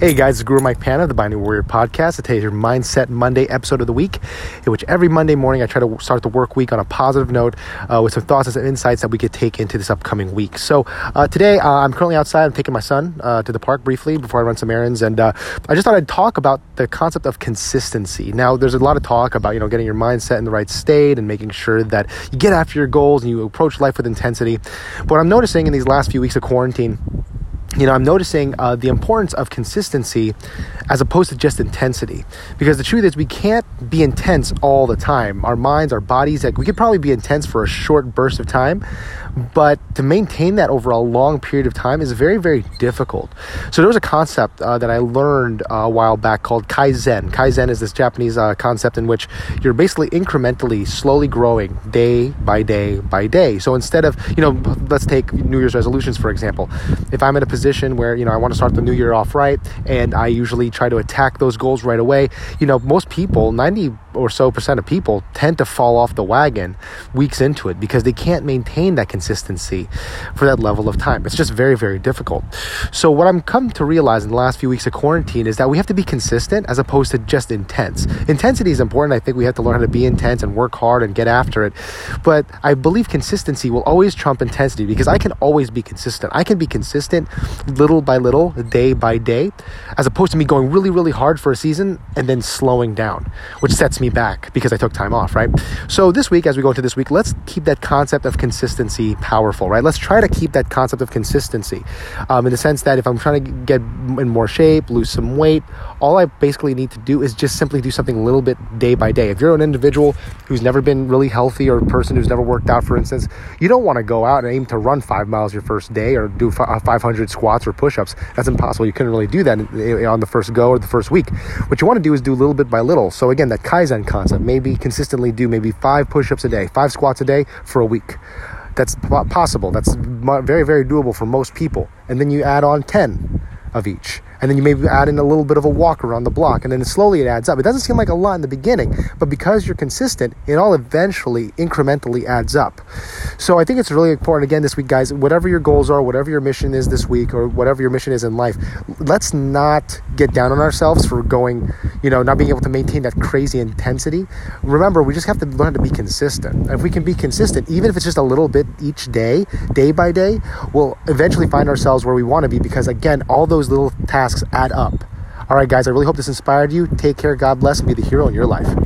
Hey guys, it's Guru Mike Pana, the Binding Warrior podcast. Today's your Mindset Monday episode of the week, in which every Monday morning I try to start the work week on a positive note uh, with some thoughts and some insights that we could take into this upcoming week. So uh, today uh, I'm currently outside. I'm taking my son uh, to the park briefly before I run some errands, and uh, I just thought I'd talk about the concept of consistency. Now, there's a lot of talk about you know getting your mindset in the right state and making sure that you get after your goals and you approach life with intensity. But what I'm noticing in these last few weeks of quarantine you know, I'm noticing uh, the importance of consistency as opposed to just intensity. Because the truth is, we can't be intense all the time. Our minds, our bodies, like we could probably be intense for a short burst of time, but to maintain that over a long period of time is very, very difficult. So there was a concept uh, that I learned uh, a while back called Kaizen. Kaizen is this Japanese uh, concept in which you're basically incrementally, slowly growing day by day by day. So instead of, you know, let's take New Year's resolutions for example. If I'm in a position where, you know, I want to start the new year off right and I usually try to attack those goals right away, you know, most people, 90 or so percent of people tend to fall off the wagon weeks into it because they can't maintain that consistency for that level of time. It's just very, very difficult. So, what I'm come to realize in the last few weeks of quarantine is that we have to be consistent as opposed to just intense. Intensity is important. I think we have to learn how to be intense and work hard and get after it. But I believe consistency will always trump intensity because I can always be consistent. I can be consistent little by little, day by day, as opposed to me going really, really hard for a season and then slowing down, which sets me back because I took time off, right? So this week, as we go into this week, let's keep that concept of consistency powerful, right? Let's try to keep that concept of consistency um, in the sense that if I'm trying to get in more shape, lose some weight, all I basically need to do is just simply do something a little bit day by day. If you're an individual who's never been really healthy or a person who's never worked out, for instance, you don't want to go out and aim to run five miles your first day or do uh, 500 squats or push ups. That's impossible. You couldn't really do that on the first go or the first week. What you want to do is do little bit by little. So again, that Kaizen Kaizen concept. Maybe consistently do maybe five push ups a day, five squats a day for a week. That's possible. That's very, very doable for most people. And then you add on 10 of each and then you maybe add in a little bit of a walk around the block, and then slowly it adds up. It doesn't seem like a lot in the beginning, but because you're consistent, it all eventually incrementally adds up. So I think it's really important, again, this week, guys, whatever your goals are, whatever your mission is this week, or whatever your mission is in life, let's not get down on ourselves for going, you know, not being able to maintain that crazy intensity. Remember, we just have to learn to be consistent. If we can be consistent, even if it's just a little bit each day, day by day, we'll eventually find ourselves where we want to be because, again, all those little tasks tasks add up. All right, guys, I really hope this inspired you. Take care, God bless, and be the hero in your life.